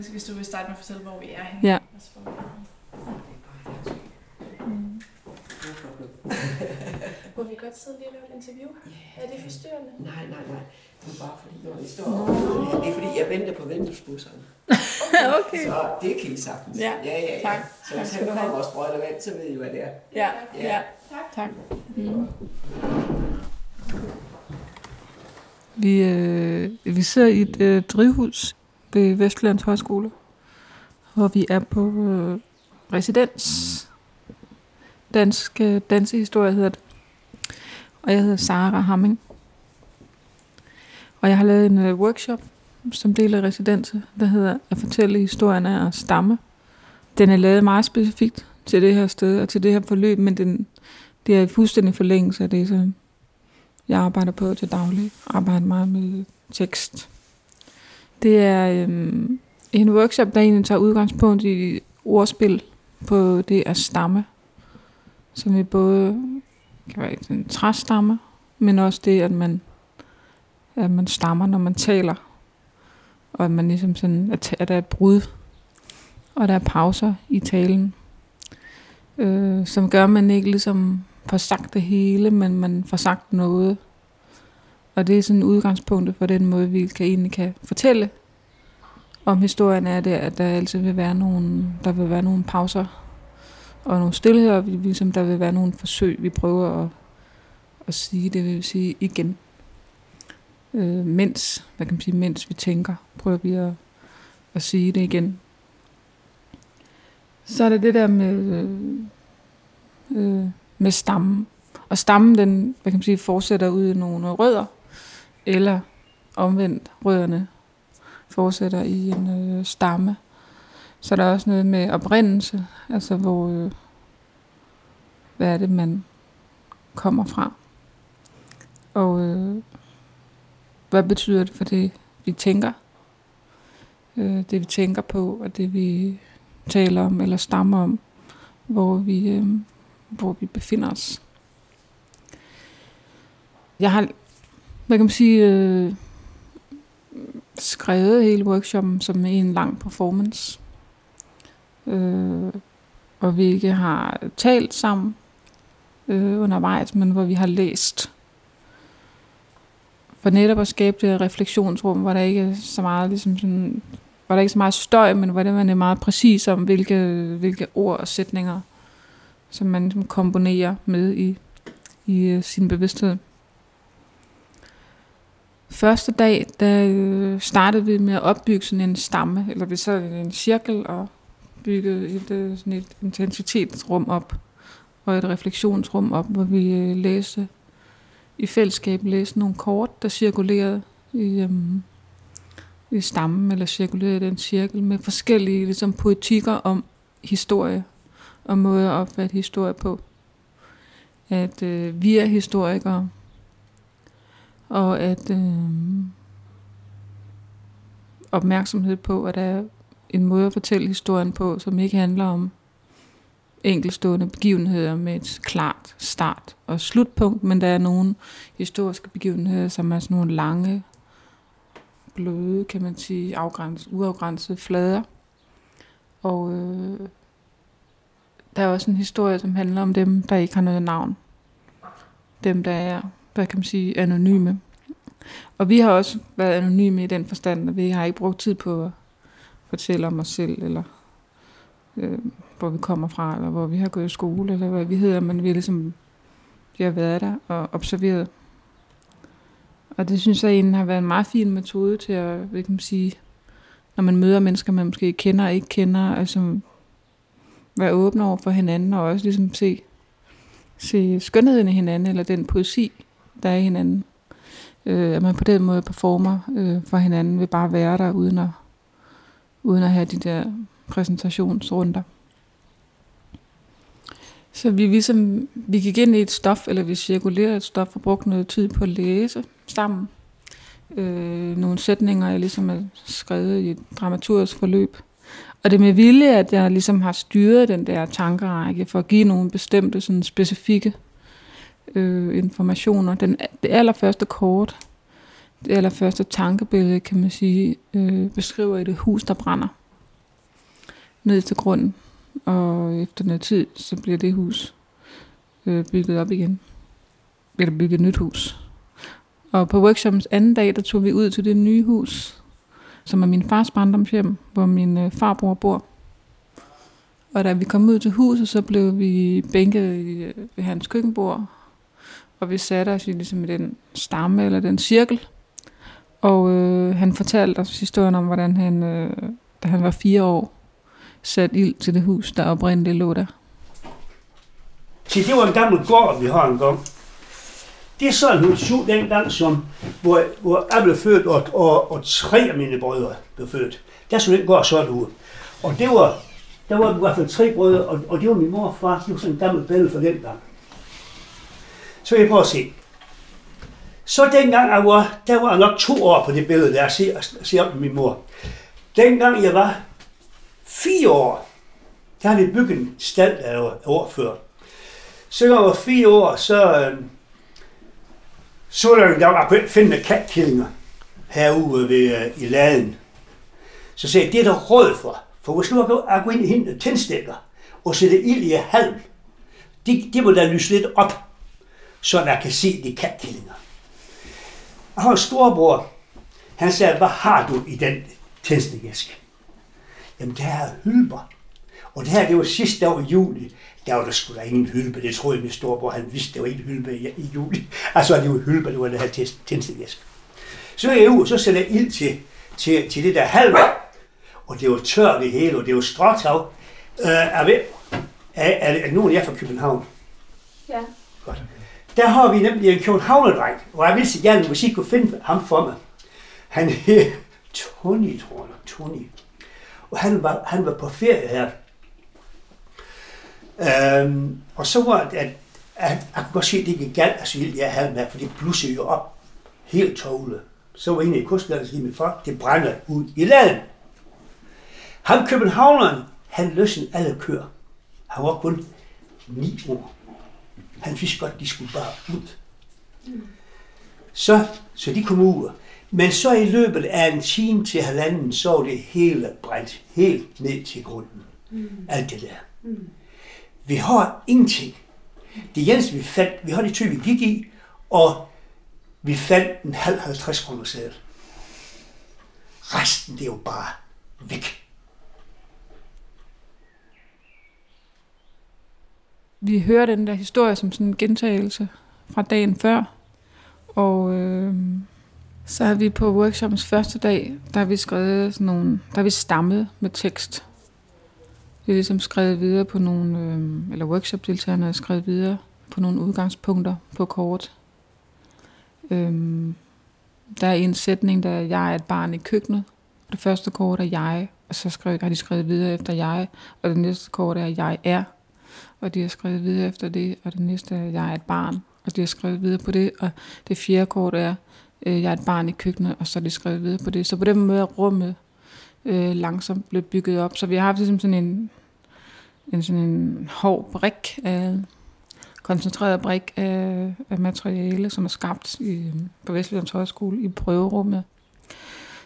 Måske hvis du vil starte med at fortælle, hvor vi er henne. Ja. Altså. Mm. Må vi godt sidde lige og lave et interview? Er det forstyrrende? Nej, nej, nej. Det er bare fordi, når I står op, det er fordi, jeg venter på ventilsbusserne. okay. Så det kan I sagtens. Ja, ja, ja. ja. tak. Så Tak hvis han kommer og sprøjter vand, så ved I, hvad det er. Ja, Ja. ja. Tak. Mm. Vi, øh, vi sidder i et øh, drivhus ved Vestlands Højskole, hvor vi er på øh, residens. Dansk øh, dansehistorie hedder det. Og jeg hedder Sara Hamming. Og jeg har lavet en øh, workshop, som del af residenset, der hedder at fortælle historien af at stamme. Den er lavet meget specifikt til det her sted og til det her forløb, men den, det er fuldstændig forlængelse af det, som jeg arbejder på til daglig. Arbejder meget med tekst. Det er øhm, en workshop, der egentlig tager udgangspunkt i ordspil på det at stamme, som vi både kan være en træstamme, men også det, at man, at man stammer, når man taler, og at man ligesom sådan, at, at der er et brud, og der er pauser i talen, øh, som gør, at man ikke ligesom får sagt det hele, men man får sagt noget. Og det er sådan udgangspunktet for den måde, vi kan egentlig kan fortælle om historien er det, at der altid vil være nogle, der vil være nogle pauser og nogle stillheder, vi- ligesom der vil være nogle forsøg, vi prøver at, at sige, det vil sige igen. Øh, mens, hvad kan man sige, mens vi tænker, prøver vi at, at sige det igen. Så er det det der med, øh, øh, med stammen. Og stammen, den hvad kan man sige, fortsætter ud i nogle rødder, eller omvendt rødderne fortsætter i en øh, stamme. Så der er også noget med oprindelse, altså hvor, øh, hvad er det, man kommer fra. Og øh, hvad betyder det for det, vi tænker? Øh, det vi tænker på, og det vi taler om eller stammer om, hvor vi, øh, hvor vi befinder os. Jeg har, hvad kan man sige, øh, skrevet hele workshoppen som en lang performance. Øh, hvor vi ikke har talt sammen øh, undervejs, men hvor vi har læst. For netop at skabe det her refleksionsrum, hvor der ikke er så meget, ligesom sådan, hvor der ikke er så meget støj, men hvor det man er meget præcis om, hvilke, hvilke ord og sætninger, som man ligesom komponerer med i, i øh, sin bevidsthed. Første dag, der øh, startede vi med at opbygge sådan en stamme, eller vi sad i en cirkel og byggede et, øh, sådan et intensitetsrum op, og et refleksionsrum op, hvor vi øh, læste i fællesskab læste nogle kort, der cirkulerede i, øhm, i stammen, eller cirkulerede i den cirkel, med forskellige ligesom, poetikker om historie, og måder at opfatte historie på. At øh, vi er historikere, og at øh, opmærksomhed på, at der er en måde at fortælle historien på, som ikke handler om enkelstående begivenheder med et klart start og slutpunkt, men der er nogle historiske begivenheder, som er sådan nogle lange, bløde, kan man sige, afgræns, uafgrænsede flader. Og øh, der er også en historie, som handler om dem, der ikke har noget navn. Dem, der er, hvad kan man sige, anonyme. Og vi har også været anonyme i den forstand, at vi har ikke brugt tid på at fortælle om os selv, eller øh, hvor vi kommer fra, eller hvor vi har gået i skole, eller hvad vi hedder, men vi har ligesom vi har været der og observeret. Og det synes jeg egentlig har været en meget fin metode til at, hvad kan man sige, når man møder mennesker, man måske kender og ikke kender, altså være åbne over for hinanden, og også ligesom se, se skønheden i hinanden, eller den poesi, der er i hinanden. Øh, at man på den måde performer øh, for hinanden, ved bare at være der, uden at, uden at have de der præsentationsrunder. Så vi, ligesom, vi gik ind i et stof, eller vi cirkulerede et stof og brugte noget tid på at læse sammen. Øh, nogle sætninger, jeg ligesom er skrevet i et dramaturgisk forløb. Og det er med vilje, at jeg ligesom har styret den der tankerække for at give nogle bestemte sådan specifikke øh, informationer. Den, det allerførste kort, det allerførste tankebillede, kan man sige, øh, beskriver et hus, der brænder. ned til grunden, og efter noget tid, så bliver det hus øh, bygget op igen. Eller bygget et nyt hus. Og på workshops anden dag, der tog vi ud til det nye hus, som er min fars barndomshjem, hvor min øh, farbror bor. Og da vi kom ud til huset, så blev vi bænket øh, ved hans køkkenbord, og vi satte os i ligesom i den stamme eller den cirkel. Og øh, han fortalte os historien om, hvordan han, øh, da han var fire år, satte ild til det hus, der oprindeligt lå der. Se, det var en gammel gård, vi har engang. Det er sådan, hun så dengang, som, hvor, hvor jeg blev født, og, og, og tre af mine brødre blev født. Der så den gård sådan ud. Og det var, der var i hvert fald tre brødre, og, og det var min mor og far. Det var sådan en gammel billede for den gang. Så vil jeg prøve at se. Så dengang jeg var, der var jeg nok to år på det billede, der jeg ser, ser op med min mor. Dengang jeg var fire år, der havde vi bygget en stald, af år før. Så jeg var fire år, så, øh, så der en dag, jeg kunne ikke finde katkillinger herude ved, øh, i laden. Så sagde jeg, det er der råd for. For hvis nu jeg går, jeg går ind i hende tændstikker og sætter ild i halm, det, det må da lyse lidt op, så jeg kan se de har en storbror, han sagde, hvad har du i den tændstikæske? Jamen, det her er hylper. Og det her, det var sidste dag i juli. Der var der sgu da ingen hylpe. Det troede min storebror, han vidste, det var ikke hylpe i, juli. Altså, det var hylpe, det var det her tændstikæske. Så er jeg ud, og så sætter jeg ild til, til, til det der halve. Og det var tørt det hele, og det var stråtav. Uh, er, ved, er, er, er nogen af jer fra København? Ja. Godt. Der har vi nemlig en københavnerdreng, og jeg vidste gerne, hvis I kunne finde ham for mig. Han hed Tony, tror jeg Tony. Og han var, han var på ferie her. Øhm, og så var det, at, at, jeg kunne se, at det ikke galt, altså jeg havde med, for det blussede jo op helt tåle. Så var en i kustlandet, og min far, det brænder ud i laden. Han københavneren, han løsnede alle køer. Han var kun ni år. Han vidste godt, de skulle bare ud. Så, så de kom ud. Men så i løbet af en time til halvanden, så var det hele brændt. Helt ned til grunden. Mm. Alt det der. Mm. Vi har ingenting. Det eneste vi fandt, vi har de tøj, vi gik i, og vi fandt en halv 50 kroner sædel. Resten, det er jo bare væk. Vi hører den der historie som sådan en gentagelse fra dagen før. Og øh, så har vi på workshops første dag, der har vi skrevet sådan nogle, der vi stammet med tekst. Vi har ligesom skrevet videre på nogle, øh, eller workshop-deltagerne har skrevet videre på nogle udgangspunkter på kort. Øh, der er en sætning, der er, jeg er et barn i køkkenet. Og det første kort er jeg, og så skrev, har de skrevet videre efter jeg, og det næste kort er, jeg er og de har skrevet videre efter det, og det næste er, jeg er et barn, og de har skrevet videre på det, og det fjerde kort er, øh, jeg er et barn i køkkenet, og så er de skrevet videre på det. Så på den måde er rummet øh, langsomt blevet bygget op. Så vi har haft ligesom sådan en, en, sådan en hård brik af koncentreret brik af, af materiale, som er skabt i, på Vestlands Højskole i prøverummet.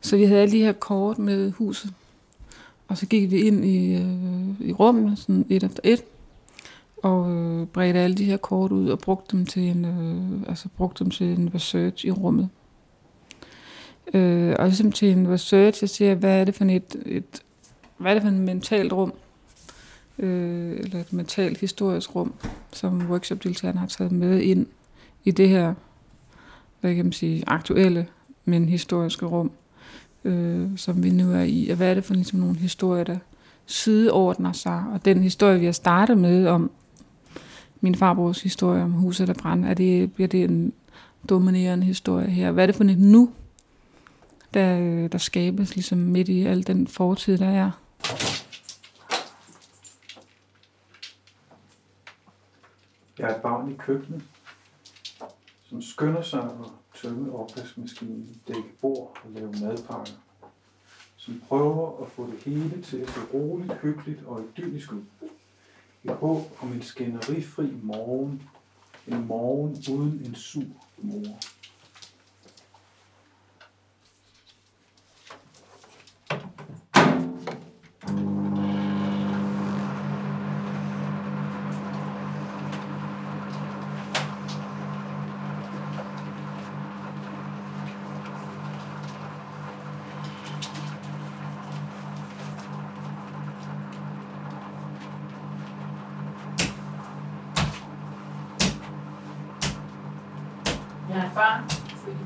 Så vi havde alle de her kort med huset, og så gik vi ind i, øh, i rummet, sådan et efter et, og øh, bredte alle de her kort ud og brugte dem til en, øh, altså brugte dem til en research i rummet. Øh, og ligesom til en research, jeg siger, hvad er det for et, et hvad er det for et mentalt rum, øh, eller et mentalt historisk rum, som workshopdeltagerne har taget med ind i det her, hvad kan man sige, aktuelle, men historiske rum, øh, som vi nu er i. Og hvad er det for ligesom nogle historier, der sideordner sig, og den historie, vi har startet med om min farbrors historie om huset, der brændte, er det, bliver det en dominerende historie her? Hvad er det for et nu, der, øh, der skabes ligesom midt i al den fortid, der er? Jeg er et barn i køkkenet, som skynder sig at tømme opvaskemaskinen, dække bord og lave madpakker. Som prøver at få det hele til at se roligt, hyggeligt og idyllisk ud i håb om en skænderifri morgen, en morgen uden en sur mor.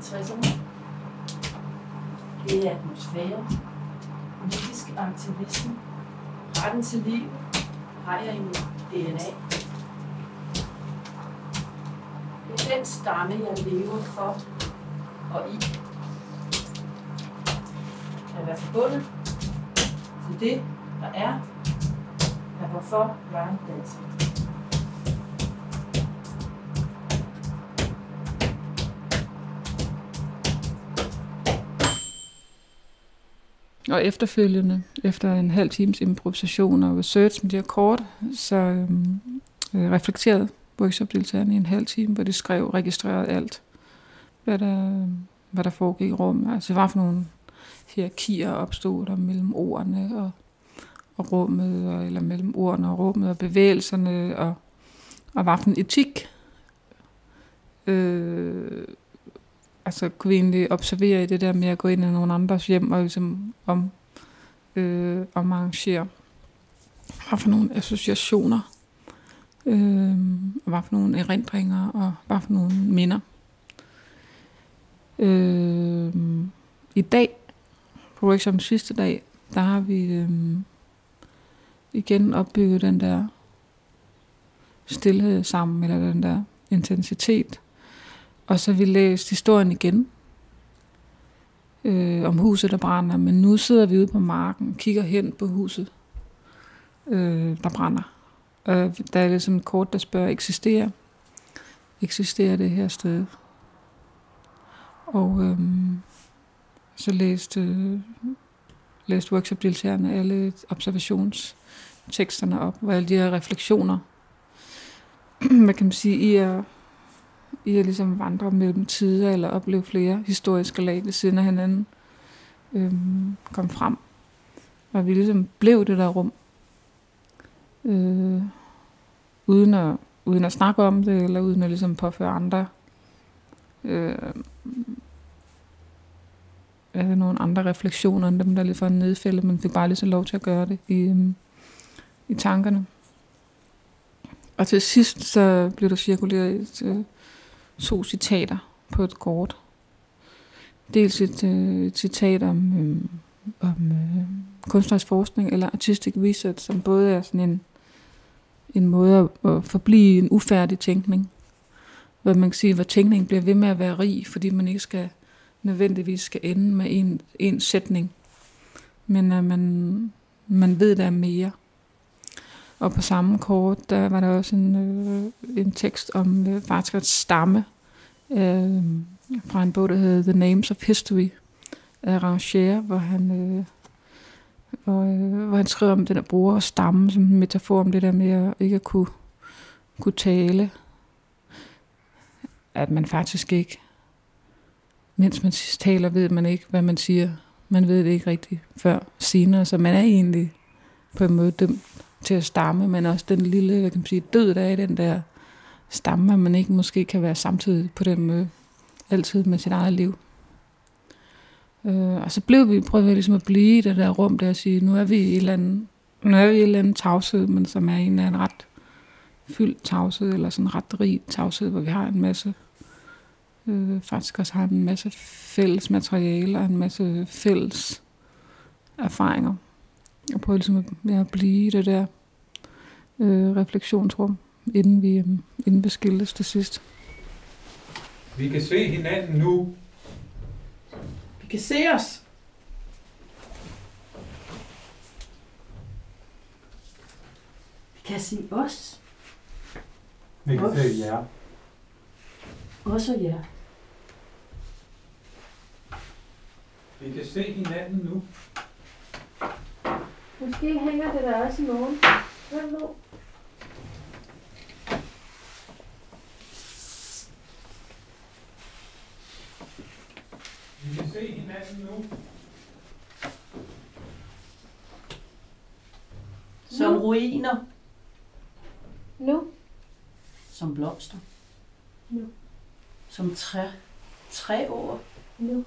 60'erne. Det er atmosfære, politisk aktivisme, retten til liv, har jeg i mit DNA. Det er den stamme, jeg lever for og i. At være forbundet til det, der er, er hvorfor jeg er Og efterfølgende, efter en halv times improvisation og research med de her kort, så øhm, øh, reflekterede workshopdeltagerne i en halv time, hvor de skrev, registrerede alt, hvad der, hvad der foregik i rummet. Altså hvad for nogle hierarkier opstod der mellem ordene og, og rummet, og, eller mellem ordene og rummet og bevægelserne, og, og hvad for en etik øh, altså kunne vi egentlig observere i det der med at gå ind i nogle andres hjem og ligesom om, øh, om arrangere, hvad for nogle associationer, øh, og hvad for nogle erindringer, og hvad for nogle minder. Øh, I dag, på workshopens sidste dag, der har vi øh, igen opbygget den der stillhed sammen, eller den der intensitet, og så vi læst historien igen øh, om huset, der brænder. Men nu sidder vi ude på marken og kigger hen på huset, øh, der brænder. Og der er ligesom et kort, der spørger, eksisterer, eksisterer det her sted? Og øh, så læste, øh, læste workshop-deltagerne alle observationsteksterne op, hvor alle de her refleksioner, hvad kan man sige, i at i at ligesom vandre mellem tider eller opleve flere historiske lag ved siden af hinanden øhm, kom frem. Og vi ligesom blev det der rum. Øh, uden, at, uden at snakke om det, eller uden at ligesom påføre andre øh, er nogle andre refleksioner end dem, der lige var en nedfælde, men fik bare lige så lov til at gøre det i, øhm, i tankerne. Og til sidst så blev der cirkuleret et, øh, to citater på et kort. Dels et, øh, et citat om, øh, om øh, kunstnerisk forskning eller artistic research, som både er sådan en, en måde at, at forblive en ufærdig tænkning, hvor man kan sige, hvor tænkningen bliver ved med at være rig, fordi man ikke skal nødvendigvis skal ende med en, en sætning, men at man, man ved, der er mere. Og på samme kort, der var der også en, øh, en tekst om øh, Vartrets stamme, øh, fra en bog, der hedder The Names of History, af Ranger, hvor han, øh, hvor, øh, hvor han skriver om den der bruger og stamme, som en metafor om det der med at ikke at kunne, kunne tale. At man faktisk ikke, mens man taler, ved man ikke, hvad man siger. Man ved det ikke rigtigt før senere, så man er egentlig på en måde dømt til at stamme, men også den lille, hvad kan man sige, død, der er i den der stamme, at man ikke måske kan være samtidig på den måde, altid med sit eget liv. Øh, og så blev vi, prøvede vi ligesom at blive i det der rum der og sige, nu er vi i et eller andet, nu er vi i et eller andet tavshed, men som er en af en ret fyldt tavshed, eller sådan ret rig tavshed, hvor vi har en masse, øh, faktisk også har en masse fælles materiale og en masse fælles erfaringer. Og prøve ligesom at, ja, at blive i det der øh, refleksionsrum, inden vi, øh, inden vi skildes til sidst. Vi kan se hinanden nu. Vi kan se os. Vi kan se os. Vi kan Os. se jer. Os og jer. Vi kan se hinanden nu. Måske hænger det der også i morgen. Hvem ved? Vi kan se hinanden nu. Som ruiner. Nu. Som blomster. Nu. Som træ. Træår. Nu.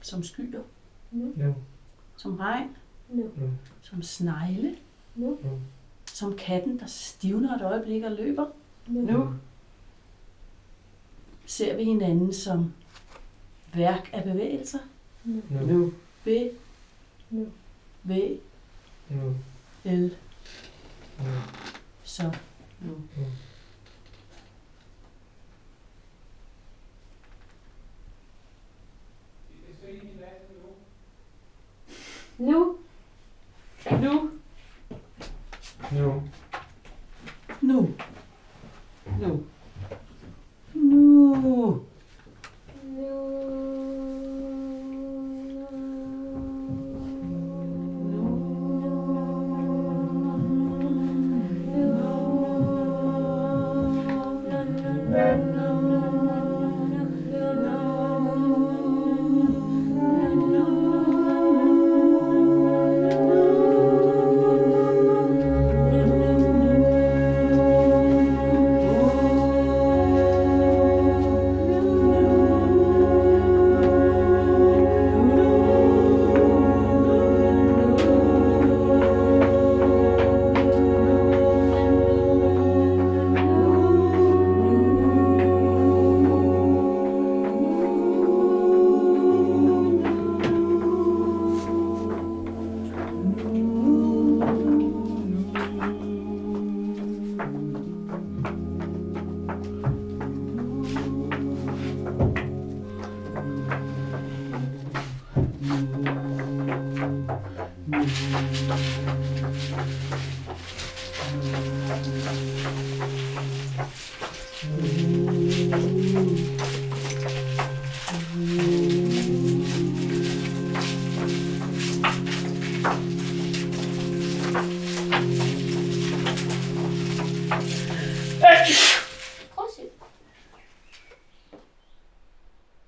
Som skyer. Ja. Som regn. Nu. Som snegle. Nu. Som katten, der stivner et øjeblik og løber. Nu. Nu. ser vi hinanden som værk af bevægelser. Nu. B, Nu. V, Nu. L, Nu. så nu. Nu. Nu, Nu. nu, nu. Nu. Prøv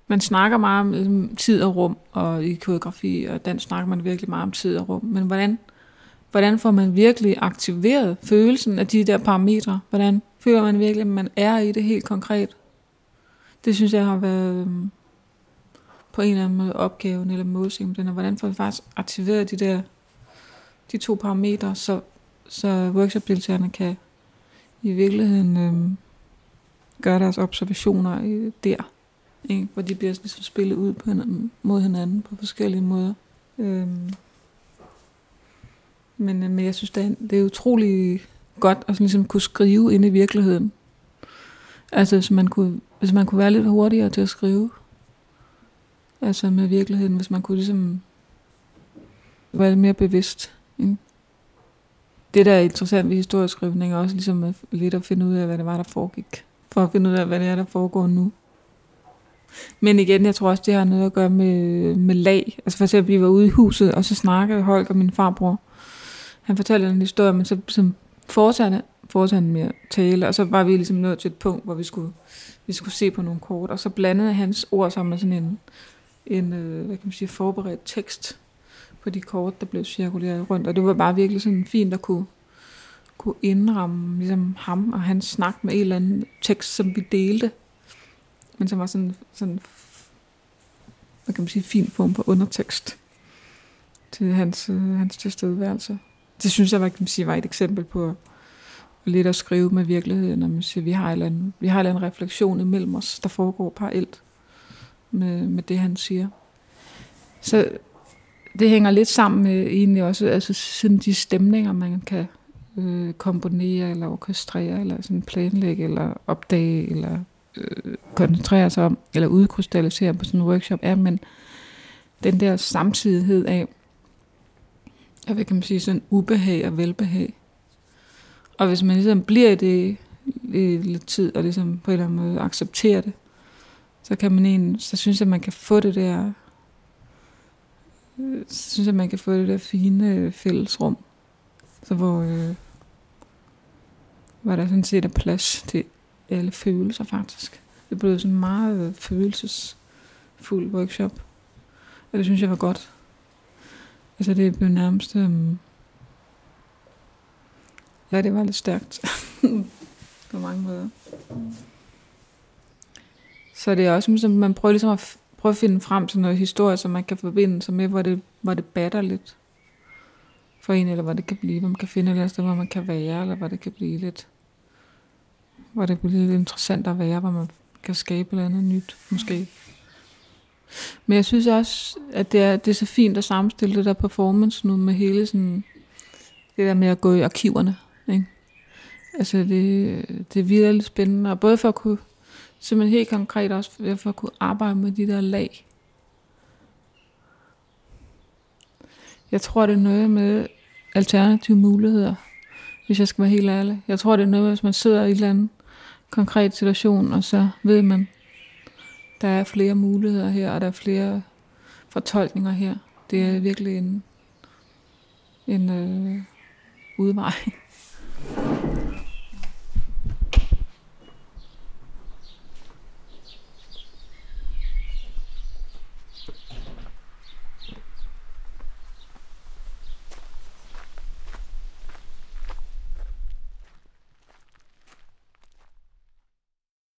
Man snakker meget om ligesom, tid og rum, og i koreografi, og den snakker man virkelig meget om tid og rum. Men hvordan, hvordan får man virkelig aktiveret følelsen af de der parametre? Hvordan føler man virkelig, at man er i det helt konkret? Det synes jeg har været øhm, på en eller anden måde opgaven eller målsætningen. Den er, hvordan får vi faktisk aktiveret de der de to parametre, så, så workshop-deltagerne kan i virkeligheden øh, gøre deres observationer der ikke? hvor de bliver ligesom spillet ud på hinanden, mod hinanden på forskellige måder. Øhm. Men, øh, men jeg synes, det er, det er utrolig godt at sådan ligesom kunne skrive ind i virkeligheden. Altså, hvis man, kunne, hvis man kunne være lidt hurtigere til at skrive. Altså med virkeligheden, hvis man kunne ligesom være lidt mere bevidst. Ikke? Det, der er interessant ved historieskrivning, er også ligesom at, lidt at finde ud af, hvad det var, der foregik. For at finde ud af, hvad det er, der foregår nu. Men igen, jeg tror også, det har noget at gøre med, med lag. Altså for eksempel, vi var ude i huset, og så snakkede Holger, min farbror. Han fortalte en historie, men så, som fortsatte, fortsatte han med at tale, og så var vi ligesom nået til et punkt, hvor vi skulle, vi skulle se på nogle kort, og så blandede hans ord sammen med sådan en, en øh, hvad kan man sige, forberedt tekst på de kort, der blev cirkuleret rundt. Og det var bare virkelig sådan fint at kunne, kunne indramme ligesom ham og hans snak med en eller anden tekst, som vi delte men som var sådan, sådan hvad kan man sige, fin form for undertekst til hans, øh, hans tilstedeværelse. Det synes jeg, hvad kan man sige, var et eksempel på lidt at skrive med virkeligheden, når man siger, vi har en, vi har en refleksion imellem os, der foregår parallelt med, med det, han siger. Så det hænger lidt sammen med egentlig også altså sådan de stemninger, man kan øh, komponere eller orkestrere, eller sådan planlægge, eller opdage, eller øh, koncentrere sig om, eller udkrystallisere på sådan en workshop, er, men den der samtidighed af, hvad kan man sige, sådan ubehag og velbehag. Og hvis man ligesom bliver i det i lidt tid, og ligesom på en eller anden måde accepterer det, så kan man en, så synes jeg, man kan få det der, så synes jeg, man kan få det der fine fællesrum, så hvor, øh, hvor der sådan set er plads til alle følelser faktisk. Det blev sådan en meget følelsesfuld workshop. Og det synes jeg var godt. Altså det blev nærmest... Øhm, Ja, det var lidt stærkt. på mange måder. Så det er også som man prøver ligesom at prøve at finde frem til noget historie, som man kan forbinde sig med, hvor det, hvor det batter lidt for en, eller hvor det kan blive, hvor man kan finde et eller andet sted, hvor man kan være, eller hvor det kan blive lidt hvor det bliver lidt interessant at være, hvor man kan skabe noget andet nyt, måske. Men jeg synes også, at det er, det er så fint at sammenstille det der performance nu med hele sådan, det der med at gå i arkiverne. Ikke? Altså det, det er virkelig spændende, og både for at kunne, simpelthen helt konkret også for at kunne arbejde med de der lag. Jeg tror, det er noget med alternative muligheder, hvis jeg skal være helt ærlig. Jeg tror, det er noget, hvis man sidder i et eller andet konkret situation, og så ved man, der er flere muligheder her, og der er flere fortolkninger her. Det er virkelig en, en øh, udvej.